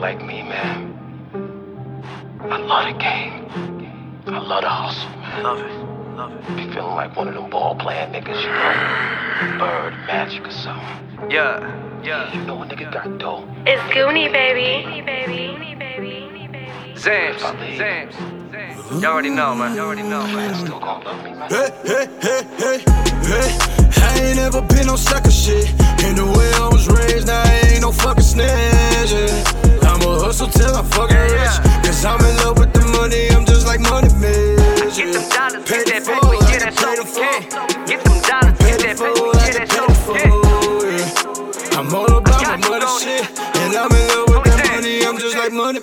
like me, man. I love the game. I love the hustle, man. Love it, love it. Be feeling like one of them ball playing niggas, you know? Bird, magic or something. Yeah, yeah. You know a nigga got dough. It's Goonie, baby. Goonie, baby. Goonie, Zams, Zams, Zams. You already know, man. You already know, man. Still gonna love me, man. Hey, hey, hey, hey, hey. I ain't never been on sucker shit. Money.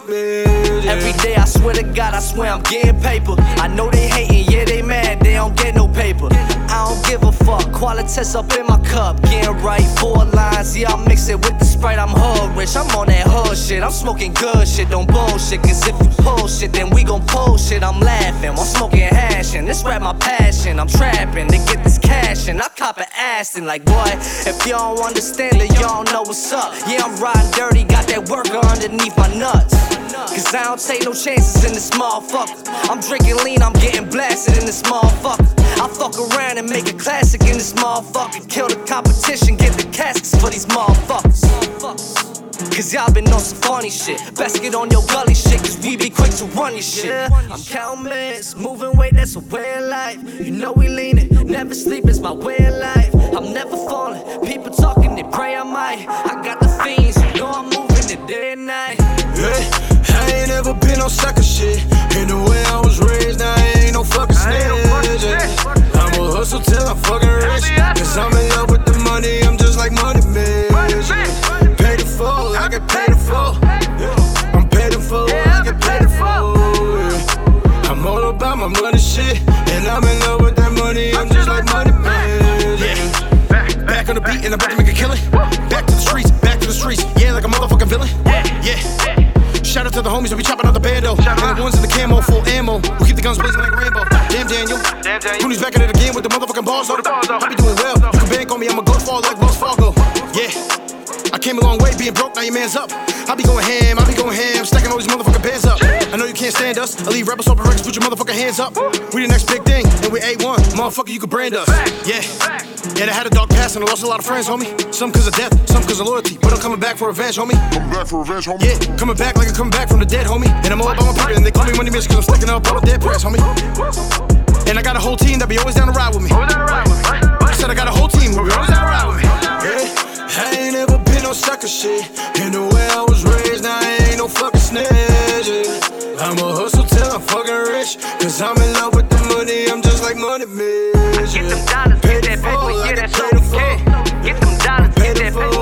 Every day I swear to God, I swear I'm getting paper. I know they hating, yeah, they mad, they don't get no paper. I don't give a fuck, Qualitest up in my cup. Getting right, four lines, yeah, I mix it with the sprite, I'm hood rich. I'm on that hood shit, I'm smoking good shit, don't bullshit. Cause if you bullshit, then we gon' pull shit. I'm laughing, I'm smoking hash, and this rap my passion. I'm trapping to get this cash, and I cop an ass and like, boy, if y'all don't understand it, y'all know what's up. Yeah, I'm riding dirty, got that worker underneath my nuts. Cause I don't take no chances in this motherfucker. I'm drinking lean, I'm getting blasted in this motherfucker. I fuck around and make a classic in this motherfucker. Kill the competition, get the caskets for these motherfuckers. Cause y'all been on some funny shit. Best get on your gully shit, cause we be quick to run your shit. Yeah, I'm counting minutes, moving weight, that's a way of life. You know we leaning, never sleep is my way of life. I'm never falling, people talking, they pray I might. I got the fiends, you know I'm moving it day and night. Hey, I ain't never been on sucker shit. In the way I was raised, now I ain't no fucking snitch. yeah. I'ma hustle till I'm fucking I get paid the full. Yeah. I'm paid in full, I get paid in full. yeah. I'm all about my money shit. And I'm in love with that money, I'm just like money man. Yeah. Back on the beat and I'm about to make a killing. Back to the streets, back to the streets. Yeah, like a motherfucking villain. Yeah. Shout out to the homies that be chopping out the bando. And the ones in the camo, full ammo. We keep the guns blazing like a rainbow. Damn Daniel. Damn, Daniel. Cooney's back at it again with the motherfucking balls. though. I be doing well. You can bank on me, I'ma go far like Wells Fargo. Yeah. I came a long way being broke, now your man's up. I be going ham, I be going ham, stacking all these motherfucking bands up. I know you can't stand us. I leave rebels open records, put your motherfucking hands up. We the next big thing, and we A1. Motherfucker, you can brand us. Yeah. Yeah, I had a dark pass and I lost a lot of friends, homie. Some cause of death, some cause of loyalty. But I'm coming back for revenge, homie. Coming back for revenge, homie. Yeah, coming back like I'm coming back from the dead, homie. And I'm all about my people, and they call me Money Mitch cause I'm sticking up all the dead press, homie. And I got a whole team that be always down to ride with me. And the way I was raised, now I ain't no fucking snitch. yeah. I'ma hustle till I'm fucking rich. Cause I'm in love with the money, I'm just like money man. Get them dollars, get that paper, yeah, that's all we can. Get them dollars, get that paper,